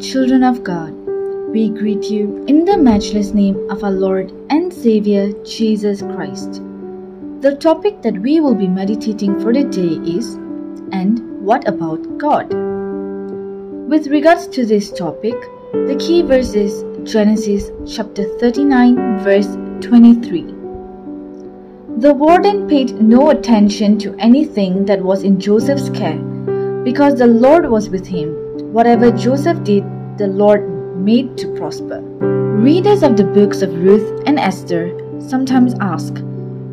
Children of God, we greet you in the matchless name of our Lord and Savior Jesus Christ. The topic that we will be meditating for the day is And what about God? With regards to this topic, the key verse is Genesis chapter 39, verse 23. The warden paid no attention to anything that was in Joseph's care because the Lord was with him Whatever Joseph did, the Lord made to prosper. Readers of the books of Ruth and Esther sometimes ask,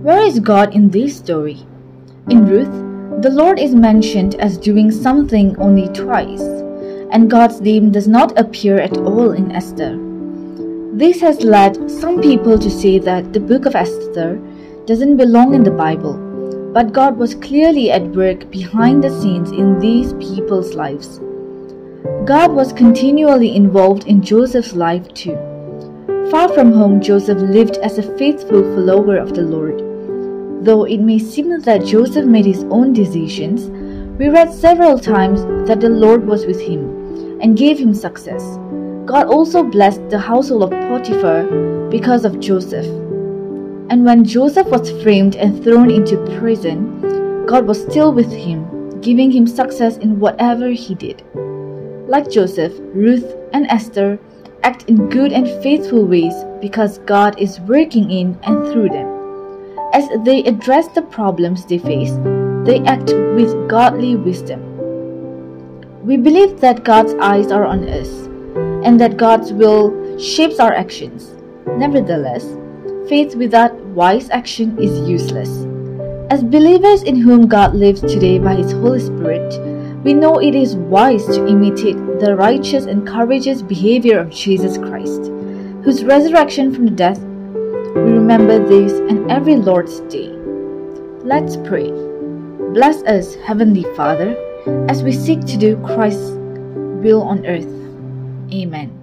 Where is God in this story? In Ruth, the Lord is mentioned as doing something only twice, and God's name does not appear at all in Esther. This has led some people to say that the book of Esther doesn't belong in the Bible, but God was clearly at work behind the scenes in these people's lives. God was continually involved in Joseph's life too. Far from home, Joseph lived as a faithful follower of the Lord. Though it may seem that Joseph made his own decisions, we read several times that the Lord was with him and gave him success. God also blessed the household of Potiphar because of Joseph. And when Joseph was framed and thrown into prison, God was still with him, giving him success in whatever he did. Like Joseph, Ruth, and Esther act in good and faithful ways because God is working in and through them. As they address the problems they face, they act with godly wisdom. We believe that God's eyes are on us and that God's will shapes our actions. Nevertheless, faith without wise action is useless. As believers in whom God lives today by His Holy Spirit, we know it is wise to imitate the righteous and courageous behavior of Jesus Christ, whose resurrection from the death we remember this and every Lord's Day. Let's pray. Bless us, Heavenly Father, as we seek to do Christ's will on earth. Amen.